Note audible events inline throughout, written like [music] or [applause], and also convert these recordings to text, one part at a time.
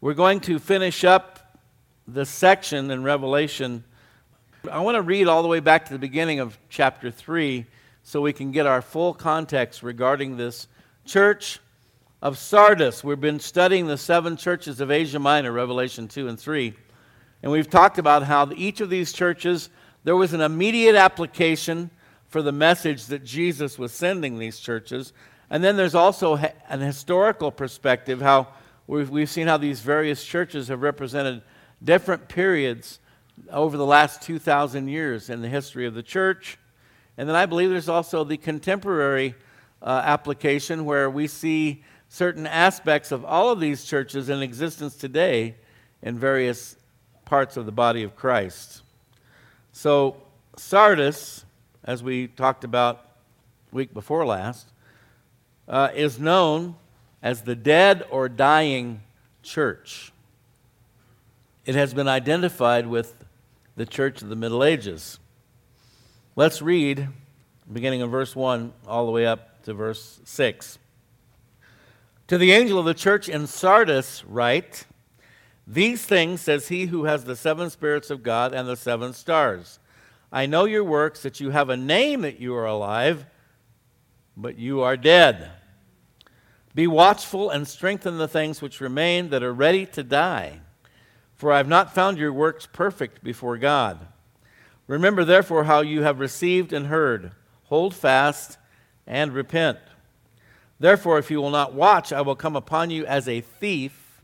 We're going to finish up the section in Revelation. I want to read all the way back to the beginning of chapter 3 so we can get our full context regarding this church of Sardis. We've been studying the seven churches of Asia Minor, Revelation 2 and 3. And we've talked about how each of these churches, there was an immediate application for the message that Jesus was sending these churches. And then there's also an historical perspective, how We've, we've seen how these various churches have represented different periods over the last 2,000 years in the history of the church. And then I believe there's also the contemporary uh, application where we see certain aspects of all of these churches in existence today in various parts of the body of Christ. So, Sardis, as we talked about week before last, uh, is known as the dead or dying church. It has been identified with the church of the Middle Ages. Let's read, beginning in verse 1 all the way up to verse 6. To the angel of the church in Sardis, write, These things says he who has the seven spirits of God and the seven stars. I know your works, that you have a name that you are alive, but you are dead. Be watchful and strengthen the things which remain that are ready to die, for I have not found your works perfect before God. Remember, therefore, how you have received and heard. Hold fast and repent. Therefore, if you will not watch, I will come upon you as a thief.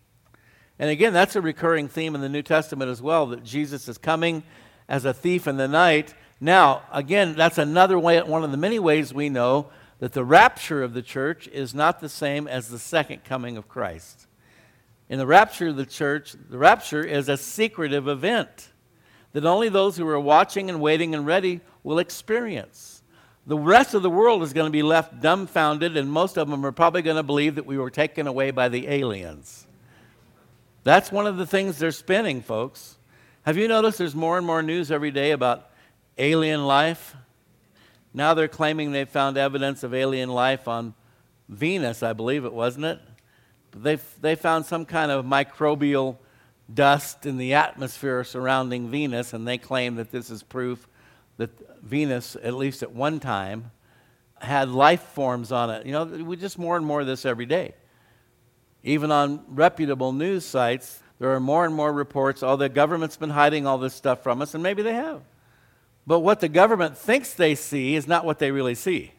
And again, that's a recurring theme in the New Testament as well that Jesus is coming as a thief in the night. Now, again, that's another way, one of the many ways we know that the rapture of the church is not the same as the second coming of Christ. In the rapture of the church, the rapture is a secretive event that only those who are watching and waiting and ready will experience. The rest of the world is going to be left dumbfounded, and most of them are probably going to believe that we were taken away by the aliens. That's one of the things they're spinning, folks. Have you noticed there's more and more news every day about alien life? Now they're claiming they found evidence of alien life on Venus, I believe it, wasn't it? They, they found some kind of microbial dust in the atmosphere surrounding Venus, and they claim that this is proof that Venus, at least at one time, had life forms on it. You know, we just more and more of this every day. Even on reputable news sites, there are more and more reports, oh, the government's been hiding all this stuff from us, and maybe they have. But what the government thinks they see is not what they really see.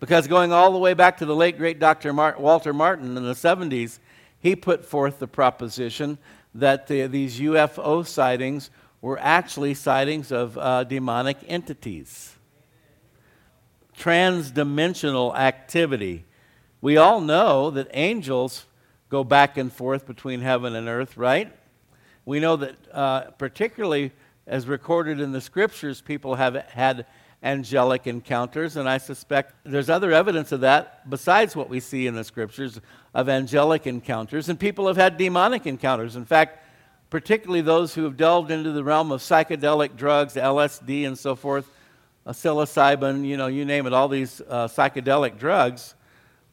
Because going all the way back to the late great Dr. Walter Martin in the 70s, he put forth the proposition that the, these UFO sightings were actually sightings of uh, demonic entities. Transdimensional activity. We all know that angels go back and forth between heaven and earth, right? We know that, uh, particularly as recorded in the scriptures, people have had angelic encounters, and I suspect there's other evidence of that besides what we see in the scriptures of angelic encounters, and people have had demonic encounters. In fact, particularly those who have delved into the realm of psychedelic drugs, LSD, and so forth, psilocybin, you know, you name it, all these uh, psychedelic drugs,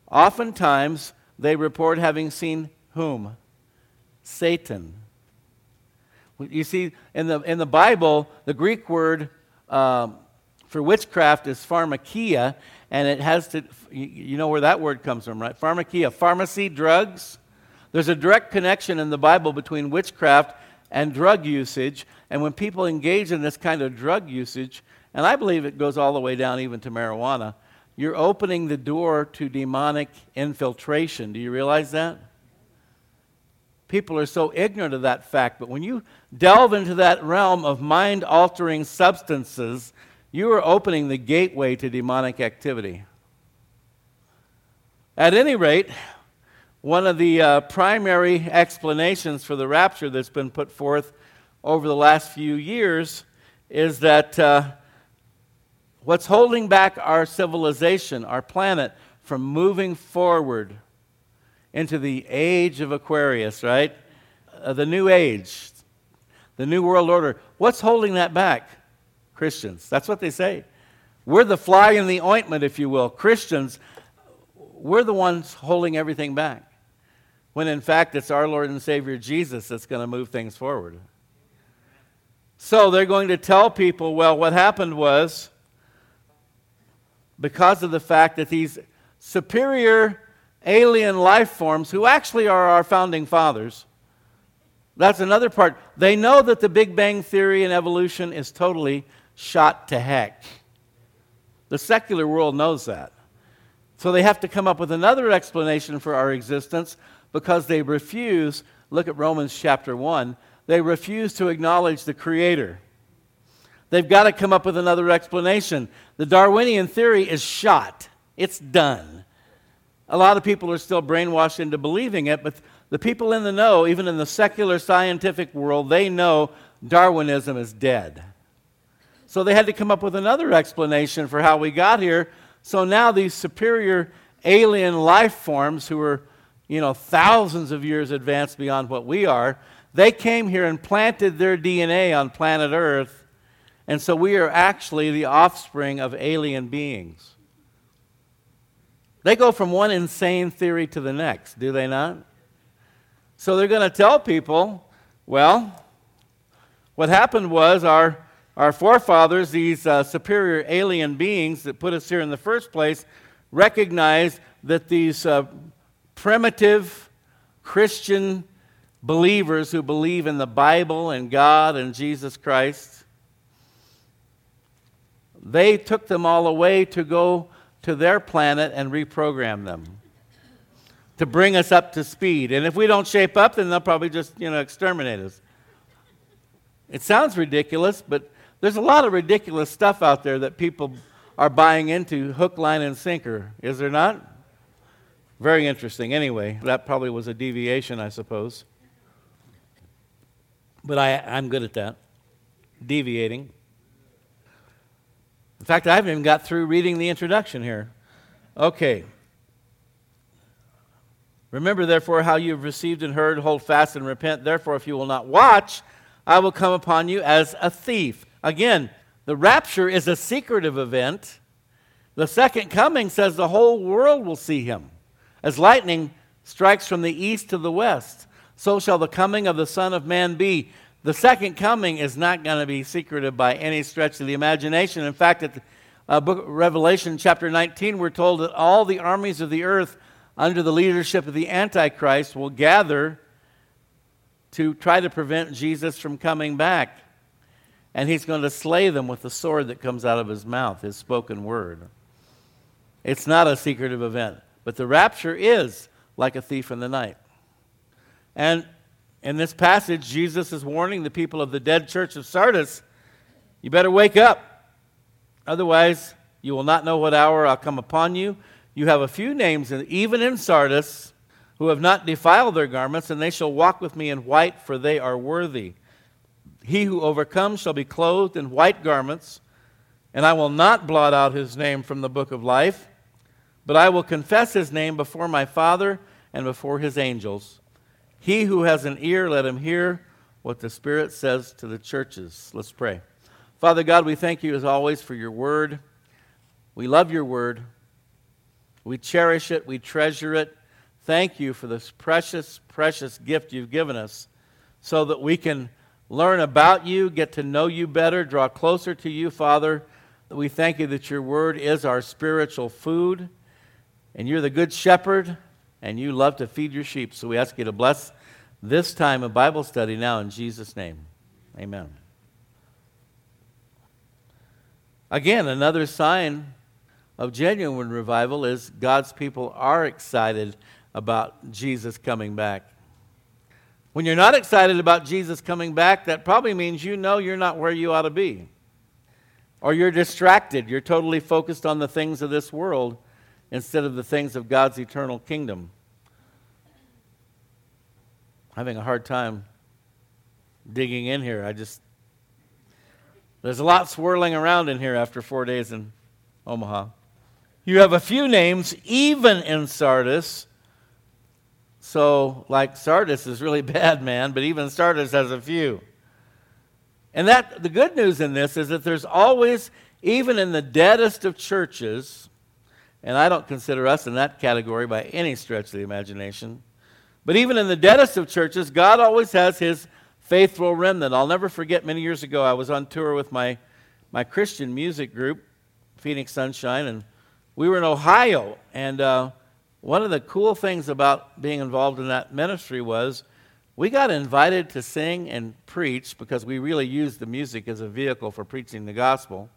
oftentimes they report having seen whom? Satan you see, in the, in the Bible, the Greek word um, for witchcraft is pharmakia, and it has to, you know where that word comes from, right? Pharmakia, pharmacy, drugs. There's a direct connection in the Bible between witchcraft and drug usage. And when people engage in this kind of drug usage, and I believe it goes all the way down even to marijuana, you're opening the door to demonic infiltration. Do you realize that? People are so ignorant of that fact. But when you delve into that realm of mind altering substances, you are opening the gateway to demonic activity. At any rate, one of the uh, primary explanations for the rapture that's been put forth over the last few years is that uh, what's holding back our civilization, our planet, from moving forward into the age of Aquarius, right? Uh, the new age, the new world order. What's holding that back? Christians. That's what they say. We're the fly in the ointment, if you will. Christians, we're the ones holding everything back. when in fact it's our Lord and Savior Jesus that's going to move things forward. So they're going to tell people, well, what happened was because of the fact that these superior alien life forms, who actually are our founding fathers, that's another part. They know that the Big Bang Theory and evolution is totally shot to heck. The secular world knows that. So they have to come up with another explanation for our existence because they refuse, look at Romans chapter 1, they refuse to acknowledge the Creator. They've got to come up with another explanation. The Darwinian theory is shot, it's done. A lot of people are still brainwashed into believing it, but the people in the know, even in the secular scientific world, they know Darwinism is dead. So they had to come up with another explanation for how we got here. So now these superior alien life forms who are, you know, thousands of years advanced beyond what we are, they came here and planted their DNA on planet Earth. And so we are actually the offspring of alien beings. They go from one insane theory to the next, do they not? So they're going to tell people, well, what happened was our our forefathers, these uh, superior alien beings that put us here in the first place, recognized that these uh, primitive Christian believers who believe in the Bible and God and Jesus Christ, they took them all away to go to their planet and reprogram them to bring us up to speed. And if we don't shape up, then they'll probably just, you know, exterminate us. It sounds ridiculous, but there's a lot of ridiculous stuff out there that people are buying into hook, line, and sinker, is there not? Very interesting. Anyway, that probably was a deviation, I suppose. But I, I'm good at that, deviating. In fact, I haven't even got through reading the introduction here. Okay. Remember, therefore, how you have received and heard, hold fast and repent. Therefore, if you will not watch, I will come upon you as a thief. Again, the rapture is a secretive event. The second coming says the whole world will see him. As lightning strikes from the east to the west, so shall the coming of the Son of Man be. The second coming is not going to be secretive by any stretch of the imagination. In fact, at the uh, book Revelation chapter 19, we're told that all the armies of the earth under the leadership of the Antichrist will gather to try to prevent Jesus from coming back and he's going to slay them with the sword that comes out of his mouth, his spoken word. It's not a secretive event, but the rapture is like a thief in the night. And in this passage, Jesus is warning the people of the dead church of Sardis you better wake up. Otherwise, you will not know what hour I'll come upon you. You have a few names, even in Sardis, who have not defiled their garments, and they shall walk with me in white, for they are worthy. He who overcomes shall be clothed in white garments, and I will not blot out his name from the book of life, but I will confess his name before my Father and before his angels. He who has an ear, let him hear what the Spirit says to the churches. Let's pray. Father God, we thank you as always for your word. We love your word. We cherish it. We treasure it. Thank you for this precious, precious gift you've given us so that we can learn about you, get to know you better, draw closer to you, Father. We thank you that your word is our spiritual food, and you're the good shepherd, and you love to feed your sheep. So we ask you to bless this time of Bible study now in Jesus' name. Amen. Again, another sign of genuine revival is God's people are excited about Jesus coming back. When you're not excited about Jesus coming back, that probably means you know you're not where you ought to be. Or you're distracted. You're totally focused on the things of this world instead of the things of God's eternal kingdom. Having a hard time digging in here. I just, there's a lot swirling around in here after four days in Omaha. You have a few names, even in Sardis, so, like Sardis is really [laughs] bad, man, but even Sardis has a few. And that the good news in this is that there's always, even in the deadest of churches, and I don't consider us in that category by any stretch of the imagination, But even in the deadest of churches, God always has his faithful remnant. I'll never forget many years ago, I was on tour with my, my Christian music group, Phoenix Sunshine, and we were in Ohio. And uh, one of the cool things about being involved in that ministry was we got invited to sing and preach because we really used the music as a vehicle for preaching the gospel.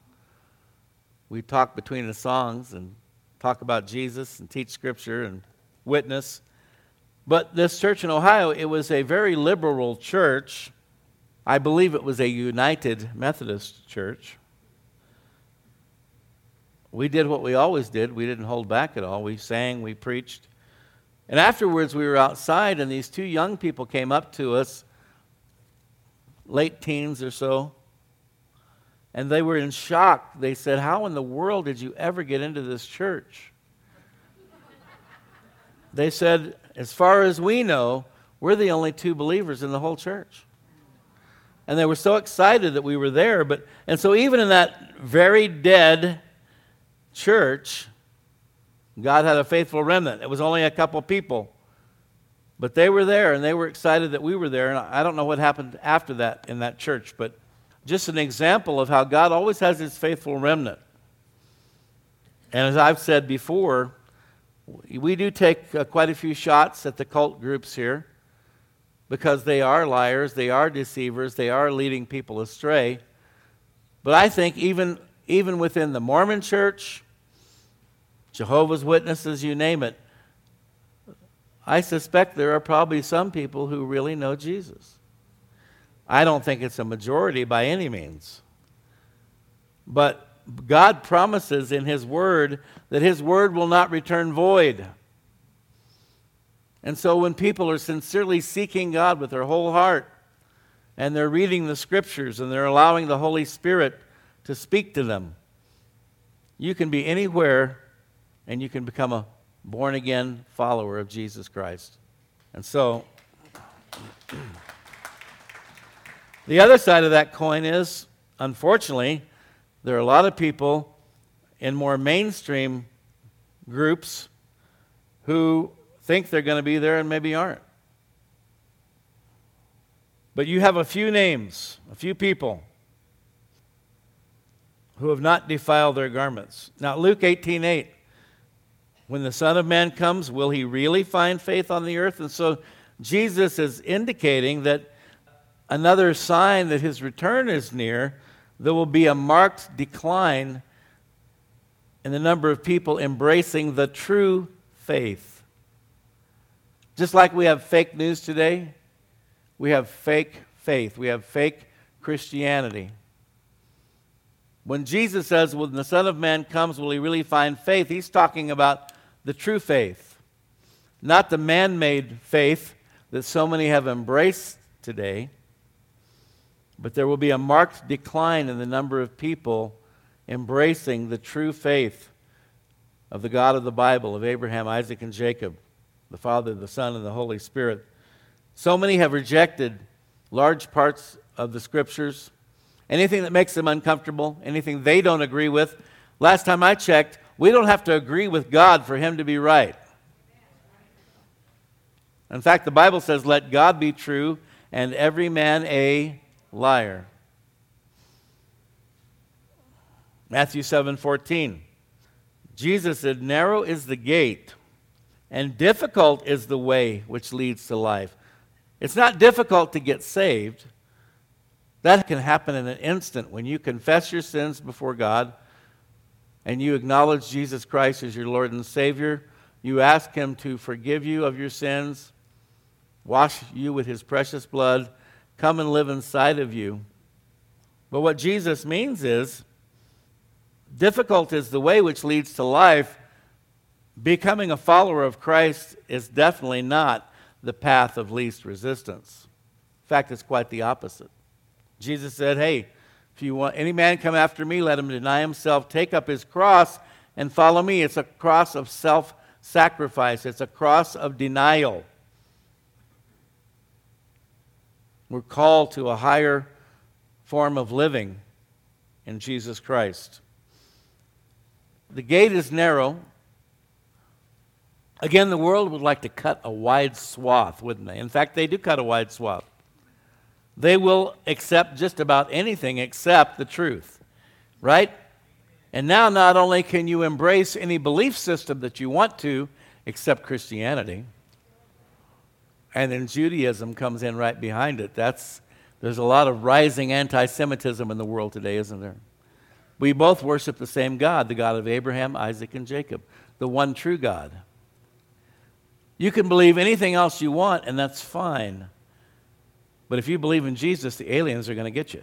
We talked between the songs and talk about Jesus and teach scripture and witness. But this church in Ohio, it was a very liberal church. I believe it was a United Methodist church. We did what we always did. We didn't hold back at all. We sang, we preached. And afterwards, we were outside, and these two young people came up to us, late teens or so, and they were in shock. They said, How in the world did you ever get into this church? they said, as far as we know, we're the only two believers in the whole church. And they were so excited that we were there. But, and so, even in that very dead church, God had a faithful remnant. It was only a couple people. But they were there and they were excited that we were there. And I don't know what happened after that in that church, but just an example of how God always has his faithful remnant. And as I've said before, we do take uh, quite a few shots at the cult groups here because they are liars, they are deceivers, they are leading people astray. But I think even, even within the Mormon church, Jehovah's Witnesses, you name it, I suspect there are probably some people who really know Jesus. I don't think it's a majority by any means. But God promises in His Word that His Word will not return void. And so when people are sincerely seeking God with their whole heart, and they're reading the Scriptures and they're allowing the Holy Spirit to speak to them, you can be anywhere and you can become a born again follower of Jesus Christ. And so, the other side of that coin is, unfortunately, there are a lot of people in more mainstream groups who think they're going to be there and maybe aren't. But you have a few names, a few people who have not defiled their garments. Now, Luke 18 8, when the Son of Man comes, will he really find faith on the earth? And so Jesus is indicating that another sign that his return is near there will be a marked decline in the number of people embracing the true faith. Just like we have fake news today, we have fake faith, we have fake Christianity. When Jesus says, When the Son of Man comes, will he really find faith? He's talking about the true faith, not the man made faith that so many have embraced today. But there will be a marked decline in the number of people embracing the true faith of the God of the Bible, of Abraham, Isaac, and Jacob, the Father, the Son, and the Holy Spirit. So many have rejected large parts of the scriptures, anything that makes them uncomfortable, anything they don't agree with. Last time I checked, we don't have to agree with God for Him to be right. In fact, the Bible says, Let God be true and every man a liar. Matthew 7 14. Jesus said, Narrow is the gate, and difficult is the way which leads to life. It's not difficult to get saved. That can happen in an instant when you confess your sins before God and you acknowledge Jesus Christ as your Lord and Savior. You ask Him to forgive you of your sins, wash you with His precious blood, come and live inside of you. But what Jesus means is difficult is the way which leads to life. Becoming a follower of Christ is definitely not the path of least resistance. In fact, it's quite the opposite. Jesus said, Hey, if you want any man come after me, let him deny himself, take up his cross, and follow me. It's a cross of self sacrifice, it's a cross of denial. We're called to a higher form of living in Jesus Christ. The gate is narrow, Again, the world would like to cut a wide swath, wouldn't they? In fact, they do cut a wide swath. They will accept just about anything except the truth, right? And now, not only can you embrace any belief system that you want to, except Christianity, and then Judaism comes in right behind it. That's, there's a lot of rising anti Semitism in the world today, isn't there? We both worship the same God, the God of Abraham, Isaac, and Jacob, the one true God. You can believe anything else you want, and that's fine. But if you believe in Jesus, the aliens are going to get you.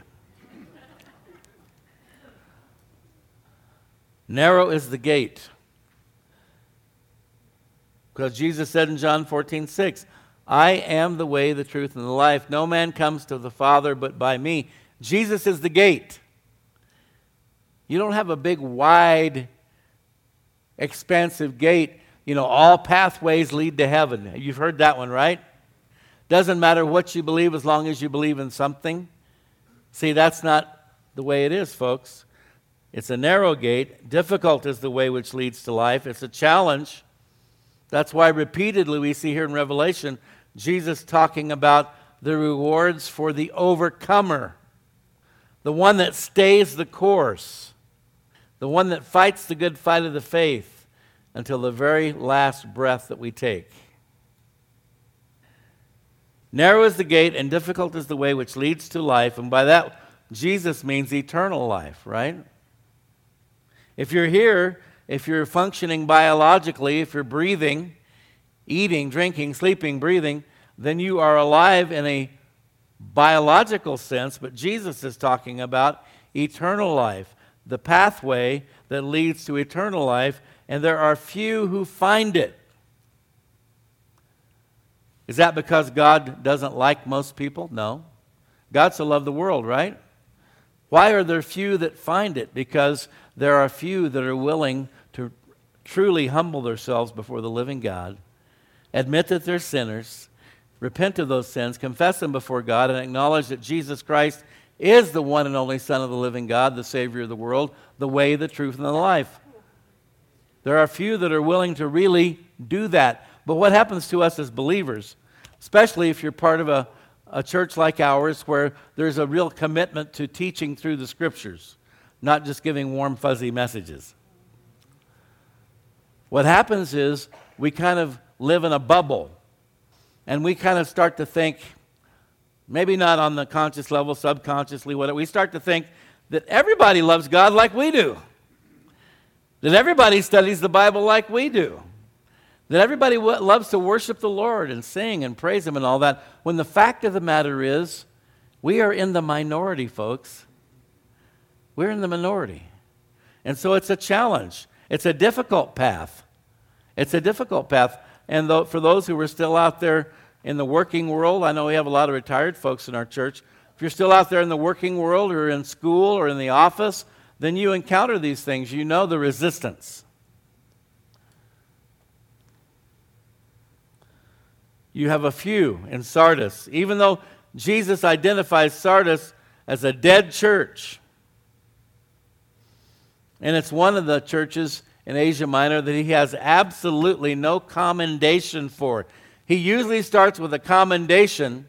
Narrow is the gate. Because Jesus said in John 14, 6, I am the way, the truth, and the life. No man comes to the Father but by me. Jesus is the gate. You don't have a big, wide, expansive gate. You know, all pathways lead to heaven. You've heard that one, right? Doesn't matter what you believe as long as you believe in something. See, that's not the way it is, folks. It's a narrow gate. Difficult is the way which leads to life. It's a challenge. That's why repeatedly we see here in Revelation Jesus talking about the rewards for the overcomer, the one that stays the course, the one that fights the good fight of the faith until the very last breath that we take. Narrow is the gate and difficult is the way which leads to life, and by that, Jesus means eternal life, right? If you're here, if you're functioning biologically, if you're breathing, eating, drinking, sleeping, breathing, then you are alive in a biological sense, but Jesus is talking about eternal life, the pathway that leads to eternal life, and there are few who find it. Is that because God doesn't like most people? No. God so loved the world, right? Why are there few that find it? Because there are few that are willing to truly humble themselves before the living God, admit that they're sinners, repent of those sins, confess them before God, and acknowledge that Jesus Christ is the one and only Son of the living God, the Savior of the world, the way, the truth, and the life. There are few that are willing to really do that. But what happens to us as believers, especially if you're part of a, a church like ours where there's a real commitment to teaching through the scriptures, not just giving warm, fuzzy messages? What happens is we kind of live in a bubble and we kind of start to think, maybe not on the conscious level, subconsciously, whatever, we start to think that everybody loves God like we do, that everybody studies the Bible like we do, that everybody w- loves to worship the Lord and sing and praise Him and all that, when the fact of the matter is, we are in the minority, folks. We're in the minority. And so it's a challenge. It's a difficult path. It's a difficult path. And th- for those who are still out there in the working world, I know we have a lot of retired folks in our church. If you're still out there in the working world or in school or in the office, then you encounter these things. You know the resistance. You have a few in Sardis. Even though Jesus identifies Sardis as a dead church, and it's one of the churches in Asia Minor that he has absolutely no commendation for. He usually starts with a commendation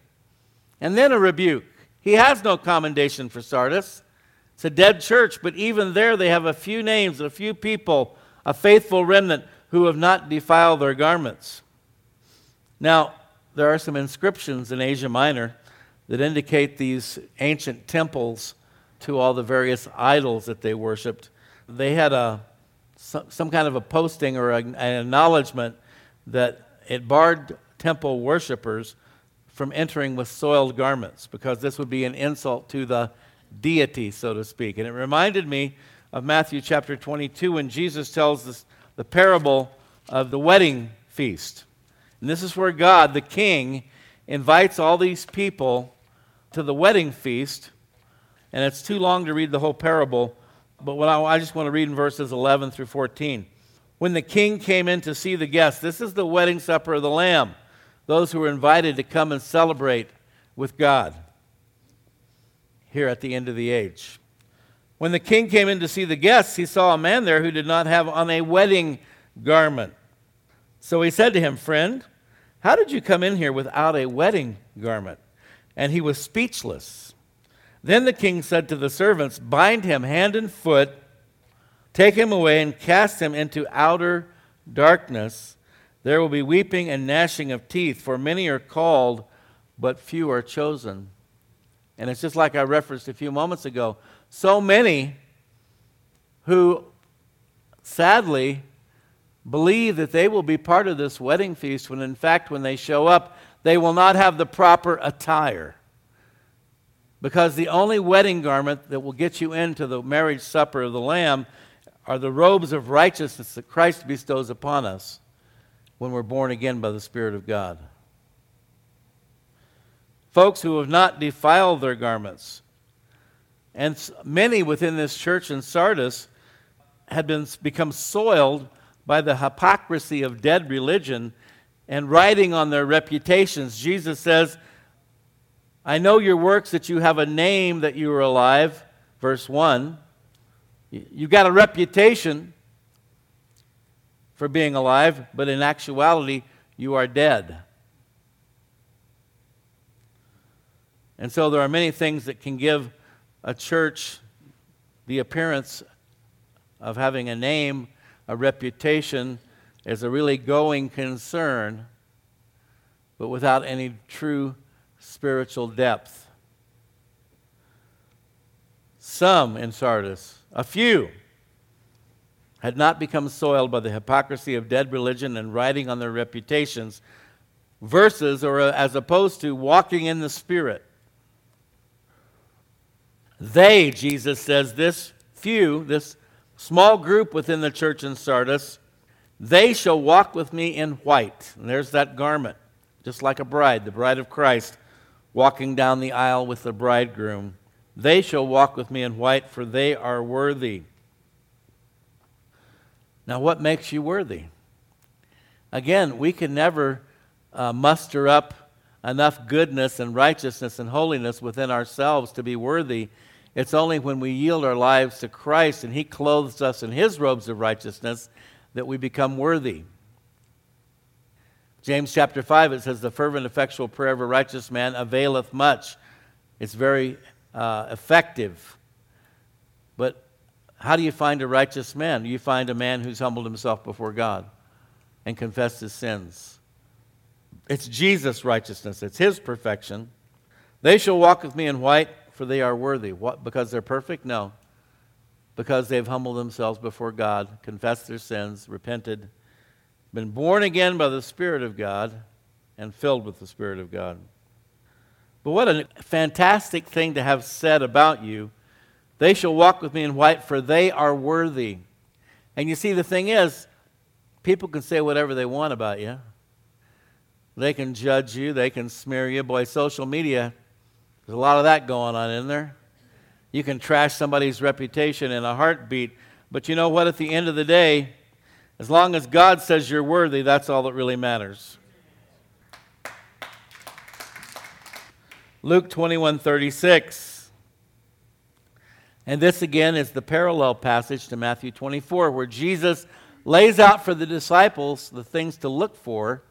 and then a rebuke. He has no commendation for Sardis. It's a dead church, but even there they have a few names, a few people, a faithful remnant who have not defiled their garments. Now, there are some inscriptions in Asia Minor that indicate these ancient temples to all the various idols that they worshiped. They had a some, some kind of a posting or a, an acknowledgement that it barred temple worshippers from entering with soiled garments because this would be an insult to the deity, so to speak. And it reminded me of Matthew chapter 22 when Jesus tells this, the parable of the wedding feast. And this is where God, the king, invites all these people to the wedding feast. And it's too long to read the whole parable, but what I, I just want to read in verses 11 through 14. When the king came in to see the guests, this is the wedding supper of the Lamb, those who were invited to come and celebrate with God here at the end of the age. When the king came in to see the guests, he saw a man there who did not have on a wedding garment. So he said to him, Friend, how did you come in here without a wedding garment? And he was speechless. Then the king said to the servants, Bind him hand and foot, take him away, and cast him into outer darkness. There will be weeping and gnashing of teeth, for many are called, but few are chosen. And it's just like I referenced a few moments ago. So many who sadly believe that they will be part of this wedding feast when, in fact, when they show up, they will not have the proper attire. Because the only wedding garment that will get you into the marriage supper of the Lamb are the robes of righteousness that Christ bestows upon us when we're born again by the Spirit of God. Folks who have not defiled their garments. And many within this church in Sardis had been, become soiled by the hypocrisy of dead religion and riding on their reputations. Jesus says, I know your works that you have a name that you are alive, verse 1. You've got a reputation for being alive, but in actuality, you are dead. And so there are many things that can give a church the appearance of having a name a reputation as a really going concern, but without any true spiritual depth. Some in Sardis, a few, had not become soiled by the hypocrisy of dead religion and riding on their reputations, versus or as opposed to walking in the Spirit. They, Jesus says, this few, this small group within the church in Sardis, they shall walk with me in white. And there's that garment, just like a bride, the bride of Christ, walking down the aisle with the bridegroom. They shall walk with me in white, for they are worthy. Now, what makes you worthy? Again, we can never uh, muster up enough goodness and righteousness and holiness within ourselves to be worthy it's only when we yield our lives to Christ and He clothes us in His robes of righteousness that we become worthy. James chapter 5, it says, The fervent, effectual prayer of a righteous man availeth much. It's very uh, effective. But how do you find a righteous man? You find a man who's humbled himself before God and confessed his sins. It's Jesus' righteousness, it's His perfection. They shall walk with me in white for they are worthy. What? Because they're perfect? No. Because they've humbled themselves before God, confessed their sins, repented, been born again by the Spirit of God, and filled with the Spirit of God. But what a fantastic thing to have said about you. They shall walk with me in white, for they are worthy. And you see, the thing is, people can say whatever they want about you. They can judge you, they can smear you. Boy, social media there's a lot of that going on in there. You can trash somebody's reputation in a heartbeat, but you know what? At the end of the day, as long as God says you're worthy, that's all that really matters. Luke 21 36. And this again is the parallel passage to Matthew 24, where Jesus lays out for the disciples the things to look for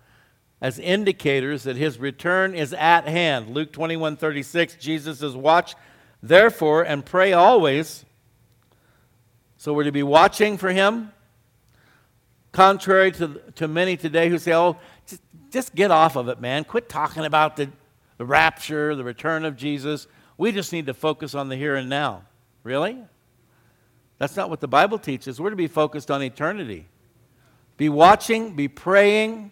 as indicators that his return is at hand. Luke 21 36, Jesus says, Watch therefore and pray always. So we're to be watching for him. Contrary to, to many today who say, Oh, just, just get off of it, man. Quit talking about the, the rapture, the return of Jesus. We just need to focus on the here and now. Really? That's not what the Bible teaches. We're to be focused on eternity. Be watching, be praying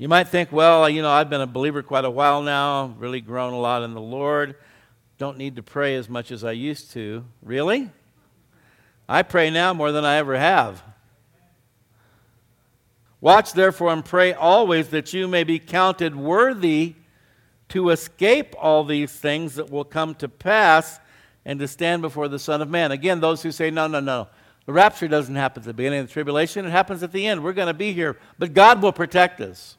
you might think, well, you know, I've been a believer quite a while now, really grown a lot in the Lord, don't need to pray as much as I used to. Really? I pray now more than I ever have. Watch therefore and pray always that you may be counted worthy to escape all these things that will come to pass and to stand before the Son of Man. Again, those who say, no, no, no. The rapture doesn't happen at the beginning of the tribulation, it happens at the end. We're going to be here, but God will protect us.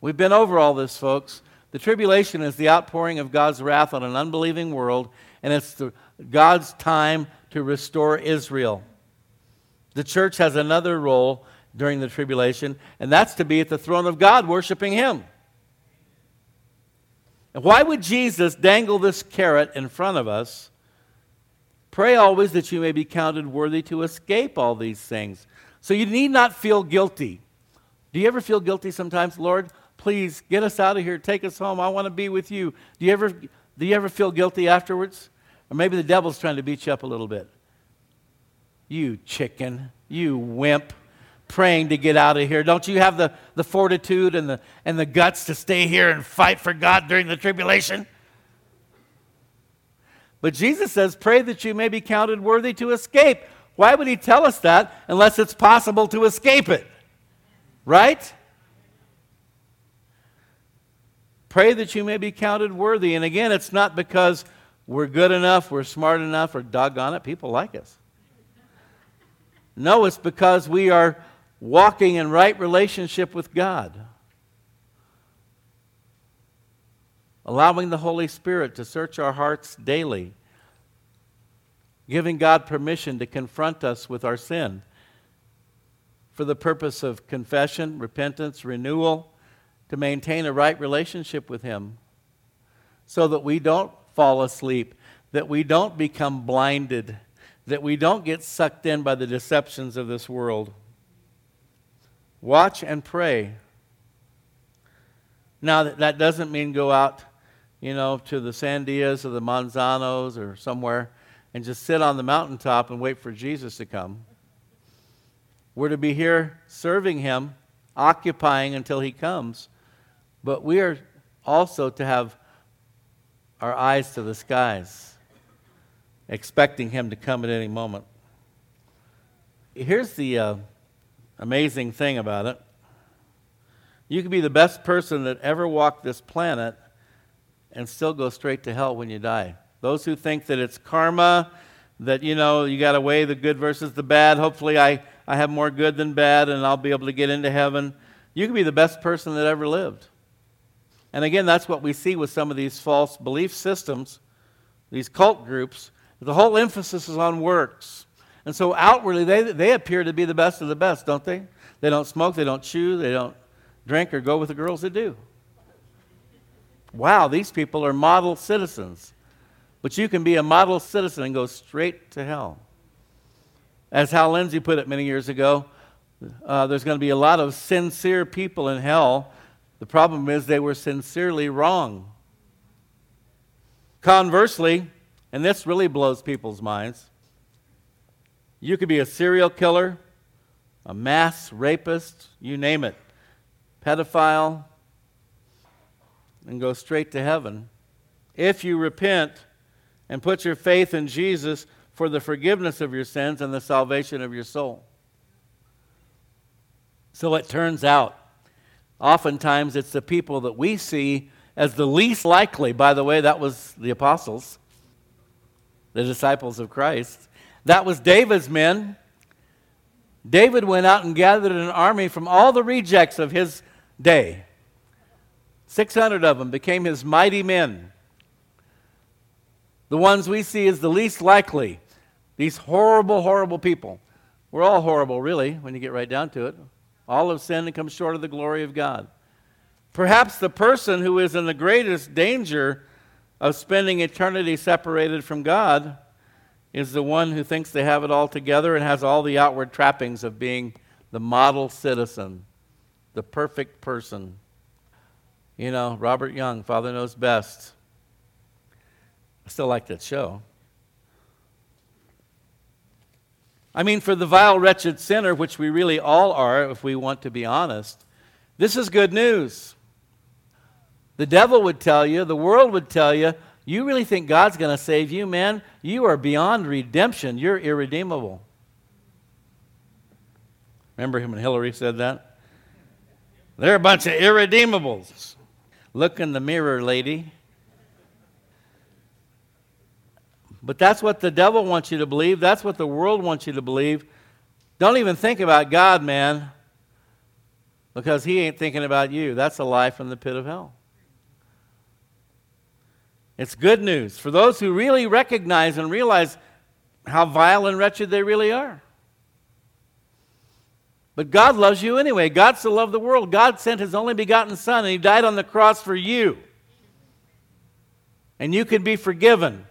We've been over all this, folks. The tribulation is the outpouring of God's wrath on an unbelieving world, and it's the, God's time to restore Israel. The church has another role during the tribulation, and that's to be at the throne of God worshiping Him. And why would Jesus dangle this carrot in front of us? Pray always that you may be counted worthy to escape all these things. So you need not feel guilty. Do you ever feel guilty sometimes? Lord, please get us out of here. Take us home. I want to be with you. Do you ever, do you ever feel guilty afterwards? Or maybe the devil's trying to beat you up a little bit. You chicken. You wimp praying to get out of here? Don't you have the, the fortitude and the, and the guts to stay here and fight for God during the tribulation? But Jesus says, Pray that you may be counted worthy to escape. Why would he tell us that unless it's possible to escape it? Right? Pray that you may be counted worthy. And again, it's not because we're good enough, we're smart enough, or doggone it, people like us. No, it's because we are walking in right relationship with God. Allowing the Holy Spirit to search our hearts daily. Giving God permission to confront us with our sin for the purpose of confession, repentance, renewal, to maintain a right relationship with Him so that we don't fall asleep, that we don't become blinded, that we don't get sucked in by the deceptions of this world. Watch and pray. Now, that doesn't mean go out, you know, to the Sandias or the Manzanos or somewhere and just sit on the mountaintop and wait for Jesus to come. We're to be here serving Him, occupying until He comes. But we are also to have our eyes to the skies, expecting Him to come at any moment. Here's the. Uh, amazing thing about it. You could be the best person that ever walked this planet and still go straight to hell when you die. Those who think that it's karma, that, you know, you got to weigh the good versus the bad. Hopefully, I, I have more good than bad and I'll be able to get into heaven. You can be the best person that ever lived. And again, that's what we see with some of these false belief systems, these cult groups. The whole emphasis is on works. And so outwardly, they, they appear to be the best of the best, don't they? They don't smoke, they don't chew, they don't drink or go with the girls that do. Wow, these people are model citizens. But you can be a model citizen and go straight to hell. As Hal Lindsey put it many years ago, uh, there's going to be a lot of sincere people in hell. The problem is they were sincerely wrong. Conversely, and this really blows people's minds, you could be a serial killer, a mass rapist, you name it, pedophile, and go straight to heaven. If you repent and put your faith in Jesus for the forgiveness of your sins and the salvation of your soul. So it turns out, oftentimes it's the people that we see as the least likely. By the way, that was the apostles, the disciples of Christ. That was David's men. David went out and gathered an army from all the rejects of his day. 600 of them became his mighty men. The ones we see as the least likely, these horrible, horrible people. We're all horrible, really, when you get right down to it. All have sinned and come short of the glory of God. Perhaps the person who is in the greatest danger of spending eternity separated from God is the one who thinks they have it all together and has all the outward trappings of being the model citizen, the perfect person. You know, Robert Young, Father Knows Best. I still like that show. I mean, for the vile, wretched sinner, which we really all are, if we want to be honest, this is good news. The devil would tell you, the world would tell you, you really think God's going to save you, man? You are beyond redemption. You're irredeemable. Remember him when Hillary said that? They're a bunch of irredeemables. Look in the mirror, lady. But that's what the devil wants you to believe. That's what the world wants you to believe. Don't even think about God, man, because he ain't thinking about you. That's a lie from the pit of hell. It's good news for those who really recognize and realize how vile and wretched they really are. But God loves you anyway. God so loved the world. God sent his only begotten Son, and he died on the cross for you. And you can be forgiven.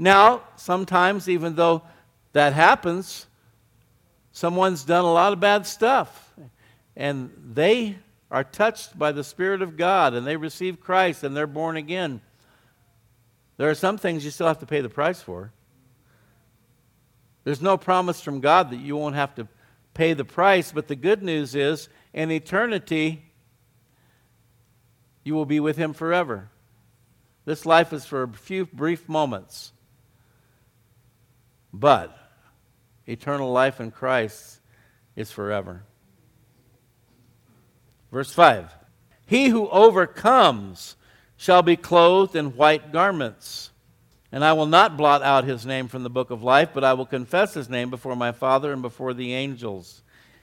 Now, sometimes, even though that happens, someone's done a lot of bad stuff, and they are touched by the Spirit of God, and they receive Christ, and they're born again. There are some things you still have to pay the price for. There's no promise from God that you won't have to pay the price, but the good news is in eternity, you will be with Him forever. This life is for a few brief moments, but eternal life in Christ is forever. Verse 5 He who overcomes shall be clothed in white garments. And I will not blot out his name from the book of life, but I will confess his name before my Father and before the angels.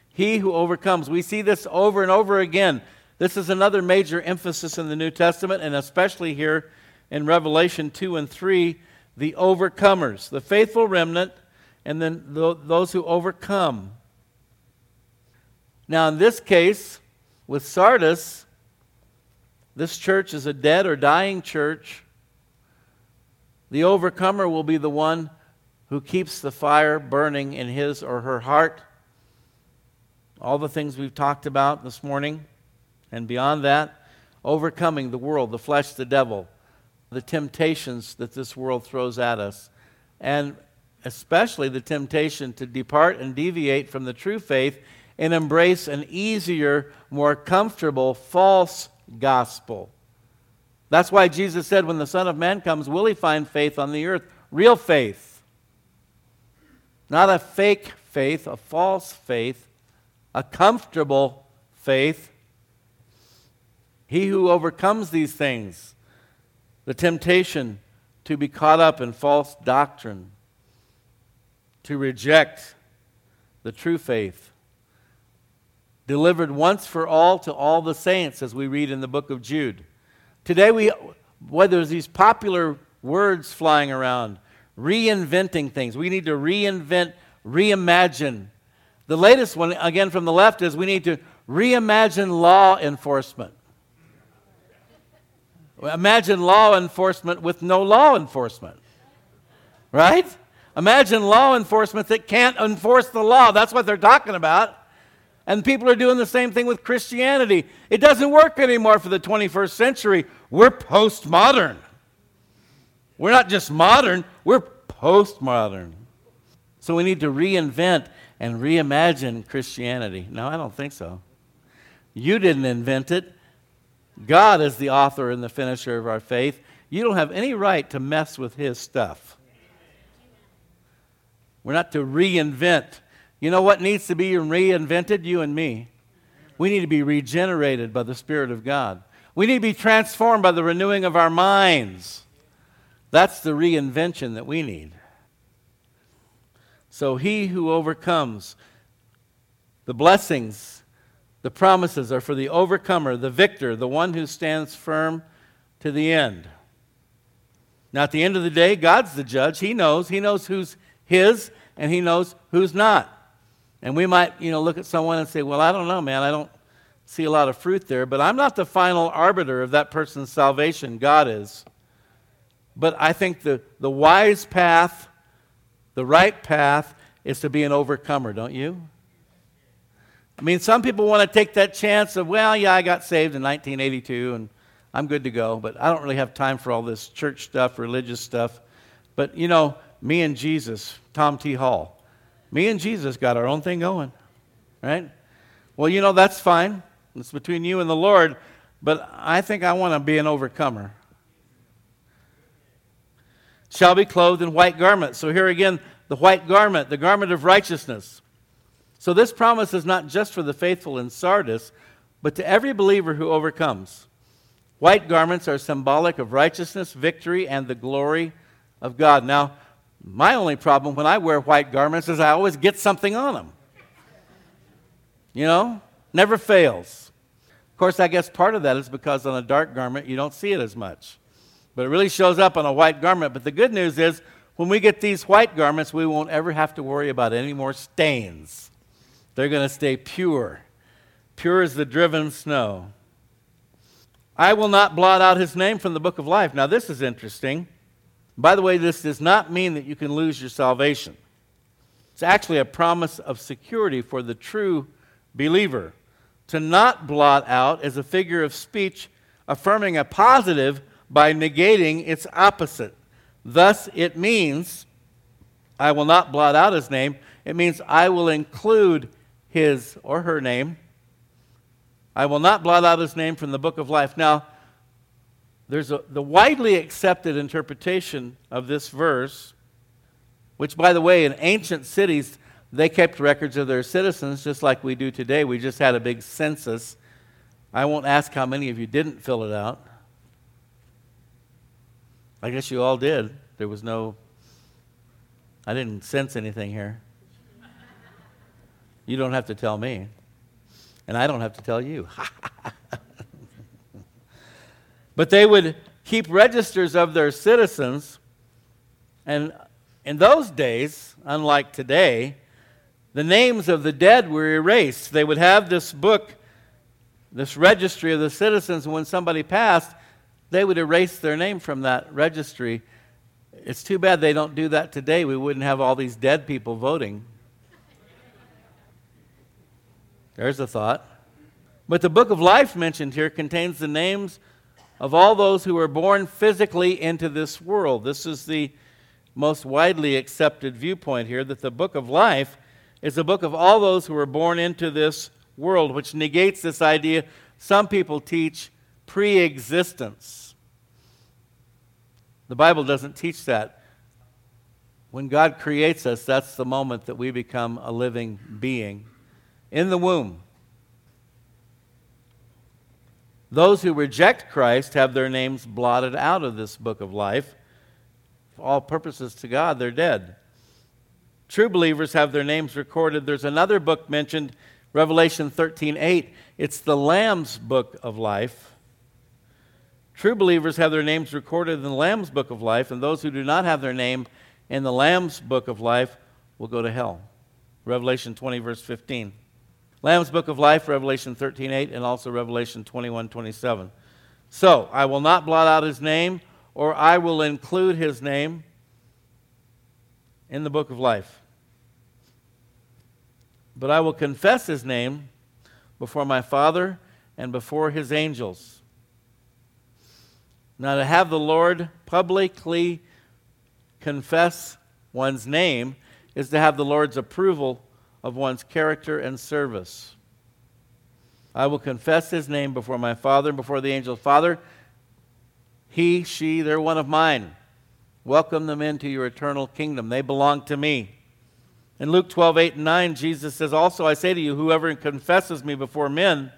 He who overcomes. We see this over and over again. This is another major emphasis in the New Testament, and especially here in Revelation 2 and 3 the overcomers, the faithful remnant, and then those who overcome. Now, in this case, with Sardis, this church is a dead or dying church the overcomer will be the one who keeps the fire burning in his or her heart. All the things we've talked about this morning, and beyond that, overcoming the world, the flesh, the devil, the temptations that this world throws at us, and especially the temptation to depart and deviate from the true faith and embrace an easier, more comfortable, false gospel. That's why Jesus said, when the Son of Man comes, will he find faith on the earth? Real faith. Not a fake faith, a false faith, a comfortable faith. He who overcomes these things, the temptation to be caught up in false doctrine, to reject the true faith, delivered once for all to all the saints, as we read in the book of Jude. Today, we, whether there's these popular words flying around, reinventing things. We need to reinvent, reimagine. The latest one, again from the left, is we need to reimagine law enforcement. Imagine law enforcement with no law enforcement. Right? Imagine law enforcement that can't enforce the law. That's what they're talking about. And people are doing the same thing with Christianity. It doesn't work anymore for the 21st century. We're postmodern. We're not just modern, we're postmodern. So we need to reinvent and reimagine Christianity. No, I don't think so. You didn't invent it. God is the author and the finisher of our faith. You don't have any right to mess with his stuff. We're not to reinvent you know what needs to be reinvented? You and me. We need to be regenerated by the Spirit of God. We need to be transformed by the renewing of our minds. That's the reinvention that we need. So, he who overcomes, the blessings, the promises are for the overcomer, the victor, the one who stands firm to the end. Now, at the end of the day, God's the judge. He knows. He knows who's his and he knows who's not. And we might, you know, look at someone and say, well, I don't know, man, I don't see a lot of fruit there, but I'm not the final arbiter of that person's salvation. God is. But I think the, the wise path, the right path, is to be an overcomer, don't you? I mean, some people want to take that chance of, well, yeah, I got saved in 1982 and I'm good to go, but I don't really have time for all this church stuff, religious stuff. But, you know, me and Jesus, Tom T. Hall, me and Jesus got our own thing going, right? Well, you know, that's fine. It's between you and the Lord, but I think I want to be an overcomer. Shall be clothed in white garments. So here again, the white garment, the garment of righteousness. So this promise is not just for the faithful in Sardis, but to every believer who overcomes. White garments are symbolic of righteousness, victory, and the glory of God. Now, my only problem when I wear white garments is I always get something on them. You know, never fails. Of course, I guess part of that is because on a dark garment you don't see it as much. But it really shows up on a white garment. But the good news is when we get these white garments, we won't ever have to worry about any more stains. They're going to stay pure, pure as the driven snow. I will not blot out his name from the book of life. Now, this is interesting. By the way, this does not mean that you can lose your salvation. It's actually a promise of security for the true believer. To not blot out is a figure of speech affirming a positive by negating its opposite. Thus, it means, I will not blot out his name. It means I will include his or her name. I will not blot out his name from the book of life. Now, there's a, the widely accepted interpretation of this verse, which, by the way, in ancient cities, they kept records of their citizens just like we do today. We just had a big census. I won't ask how many of you didn't fill it out. I guess you all did. There was no, I didn't sense anything here. You don't have to tell me. And I don't have to tell you. [laughs] But they would keep registers of their citizens. And in those days, unlike today, the names of the dead were erased. They would have this book, this registry of the citizens, and when somebody passed, they would erase their name from that registry. It's too bad they don't do that today. We wouldn't have all these dead people voting. There's a thought. But the book of life mentioned here contains the names of all those who were born physically into this world. This is the most widely accepted viewpoint here that the book of life is a book of all those who were born into this world, which negates this idea. Some people teach pre existence. The Bible doesn't teach that. When God creates us, that's the moment that we become a living being in the womb. Those who reject Christ have their names blotted out of this book of life. For all purposes to God, they're dead. True believers have their names recorded. There's another book mentioned, Revelation 13:8. It's the Lamb's book of life. True believers have their names recorded in the Lamb's book of life, and those who do not have their name in the Lamb's book of life will go to hell. Revelation 20, verse 15. Lamb's Book of Life, Revelation 13 8, and also Revelation 21 27. So, I will not blot out his name, or I will include his name in the book of life. But I will confess his name before my Father and before his angels. Now, to have the Lord publicly confess one's name is to have the Lord's approval of one's character and service. I will confess his name before my Father and before the angels. Father, he, she, they're one of mine. Welcome them into your eternal kingdom. They belong to me. In Luke 12, 8 and 9, Jesus says, Also I say to you, whoever confesses me before men,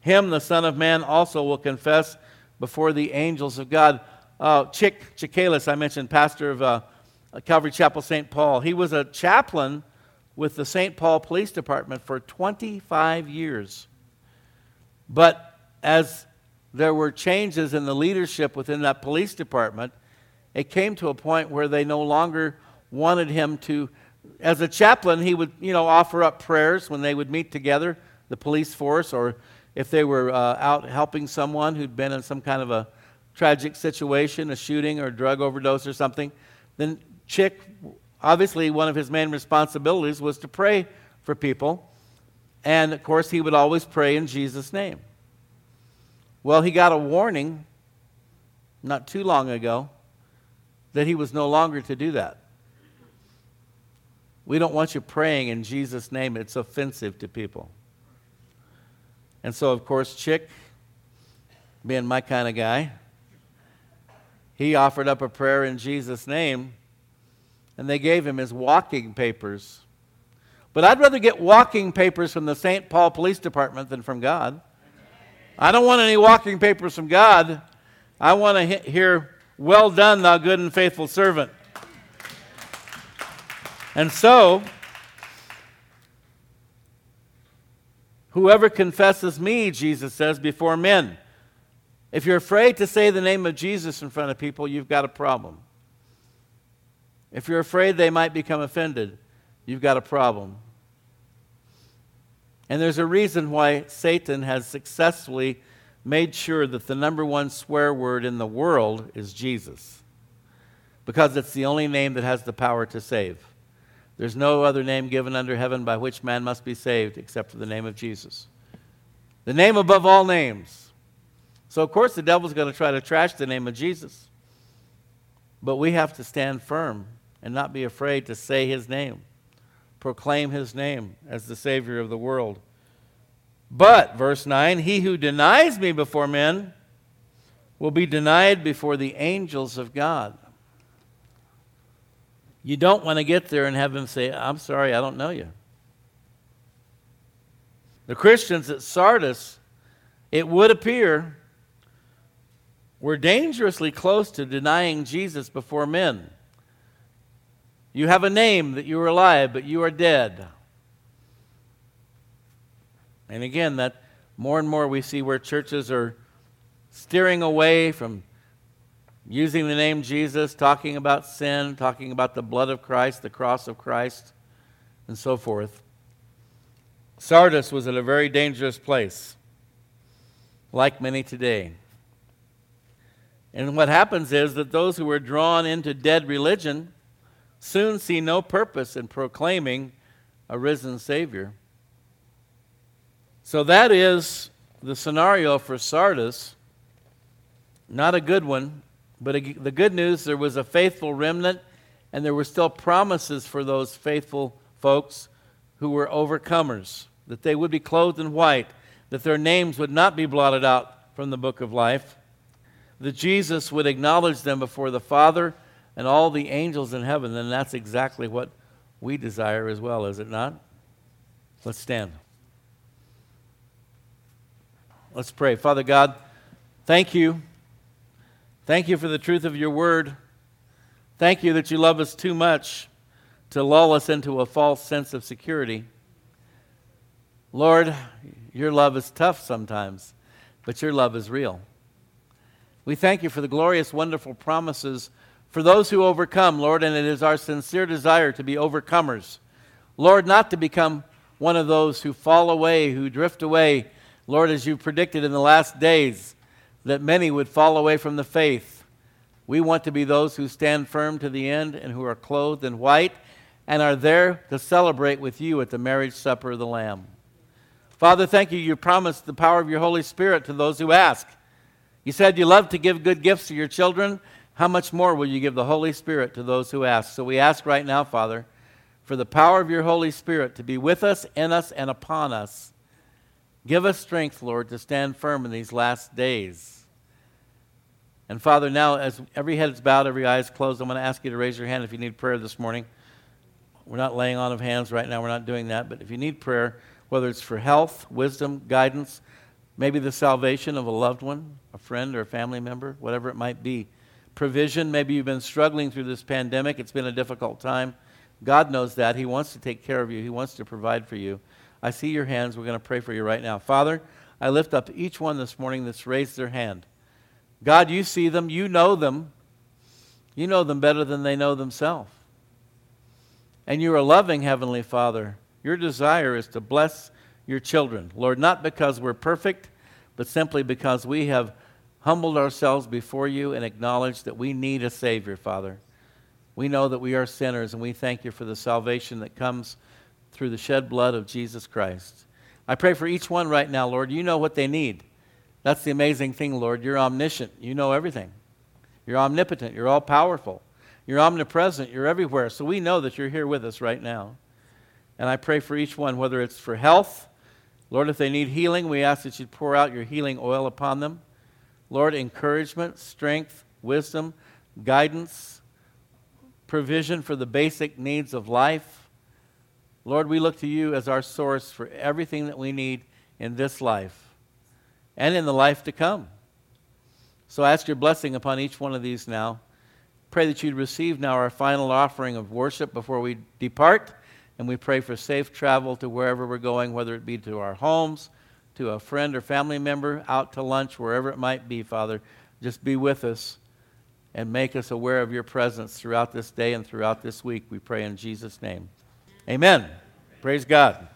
him the Son of Man also will confess before the angels of God. Uh, Chick Chikalis, I mentioned, pastor of uh, Calvary Chapel St. Paul, he was a chaplain with the St. Paul Police Department for 25 years. But as there were changes in the leadership within that police department, it came to a point where they no longer wanted him to as a chaplain he would you know offer up prayers when they would meet together the police force or if they were uh, out helping someone who'd been in some kind of a tragic situation a shooting or a drug overdose or something then chick obviously, one of his main responsibilities was to pray for people. And of course, he would always pray in Jesus' name. Well, he got a warning not too long ago that he was no longer to do that. We don't want you praying in Jesus' name, it's offensive to people. And so, of course, Chick, being my kind of guy, he offered up a prayer in Jesus' name and they gave him his walking papers. But I'd rather get walking papers from the St. Paul Police Department than from God. I don't want any walking papers from God. I want to hear, Well done, thou good and faithful servant. And so, whoever confesses me, Jesus says, before men. If you're afraid to say the name of Jesus in front of people, you've got a problem. If you're afraid they might become offended, you've got a problem. And there's a reason why Satan has successfully made sure that the number one swear word in the world is Jesus. Because it's the only name that has the power to save. There's no other name given under heaven by which man must be saved except for the name of Jesus. The name above all names. So, of course, the devil's going to try to trash the name of Jesus. But we have to stand firm and not be afraid to say his name, proclaim his name as the Savior of the world. But, verse 9, he who denies me before men will be denied before the angels of God. You don't want to get there and have them say, I'm sorry, I don't know you. The Christians at Sardis, it would appear, were dangerously close to denying Jesus before men. You have a name that you are alive, but you are dead. And again, that more and more we see where churches are steering away from using the name Jesus, talking about sin, talking about the blood of Christ, the cross of Christ, and so forth. Sardis was at a very dangerous place, like many today. And what happens is that those who are drawn into dead religion soon see no purpose in proclaiming a risen Savior. So that is the scenario for Sardis. Not a good one, but the good news there was a faithful remnant, and there were still promises for those faithful folks who were overcomers that they would be clothed in white, that their names would not be blotted out from the book of life, that Jesus would acknowledge them before the Father and all the angels in heaven. then that's exactly what we desire as well, is it not? Let's stand. Let's pray. Father God, thank you Thank you for the truth of your word. Thank you that you love us too much to lull us into a false sense of security. Lord, your love is tough sometimes, but your love is real. We thank you for the glorious, wonderful promises for those who overcome, Lord, and it is our sincere desire to be overcomers. Lord, not to become one of those who fall away, who drift away, Lord, as you predicted in the last days that many would fall away from the faith. We want to be those who stand firm to the end and who are clothed in white and are there to celebrate with you at the marriage supper of the Lamb. Father, thank you. You promised the power of your Holy Spirit to those who ask. You said you love to give good gifts to your children. How much more will you give the Holy Spirit to those who ask? So we ask right now, Father, for the power of your Holy Spirit to be with us, in us, and upon us. Give us strength, Lord, to stand firm in these last days. And Father, now as every head is bowed, every eye is closed, I'm going to ask you to raise your hand if you need prayer this morning. We're not laying on of hands right now, we're not doing that. But if you need prayer, whether it's for health, wisdom, guidance, maybe the salvation of a loved one, a friend, or a family member, whatever it might be, provision, maybe you've been struggling through this pandemic, it's been a difficult time. God knows that. He wants to take care of you, He wants to provide for you. I see your hands. We're going to pray for you right now. Father, I lift up each one this morning that's raised their hand. God, you see them, you know them. You know them better than they know themselves. And you're a loving Heavenly Father. Your desire is to bless your children. Lord, not because we're perfect, but simply because we have humbled ourselves before you and acknowledged that we need a Savior, Father. We know that we are sinners, and we thank you for the salvation that comes through the shed blood of Jesus Christ. I pray for each one right now, Lord. You know what they need. That's the amazing thing, Lord. You're omniscient. You know everything. You're omnipotent. You're all powerful. You're omnipresent. You're everywhere. So we know that you're here with us right now. And I pray for each one, whether it's for health, Lord, if they need healing, we ask that you pour out your healing oil upon them. Lord, encouragement, strength, wisdom, guidance, provision for the basic needs of life. Lord, we look to you as our source for everything that we need in this life and in the life to come. So ask your blessing upon each one of these now. Pray that you'd receive now our final offering of worship before we depart. And we pray for safe travel to wherever we're going, whether it be to our homes, to a friend or family member, out to lunch, wherever it might be, Father. Just be with us and make us aware of your presence throughout this day and throughout this week. We pray in Jesus' name. Amen. Praise God.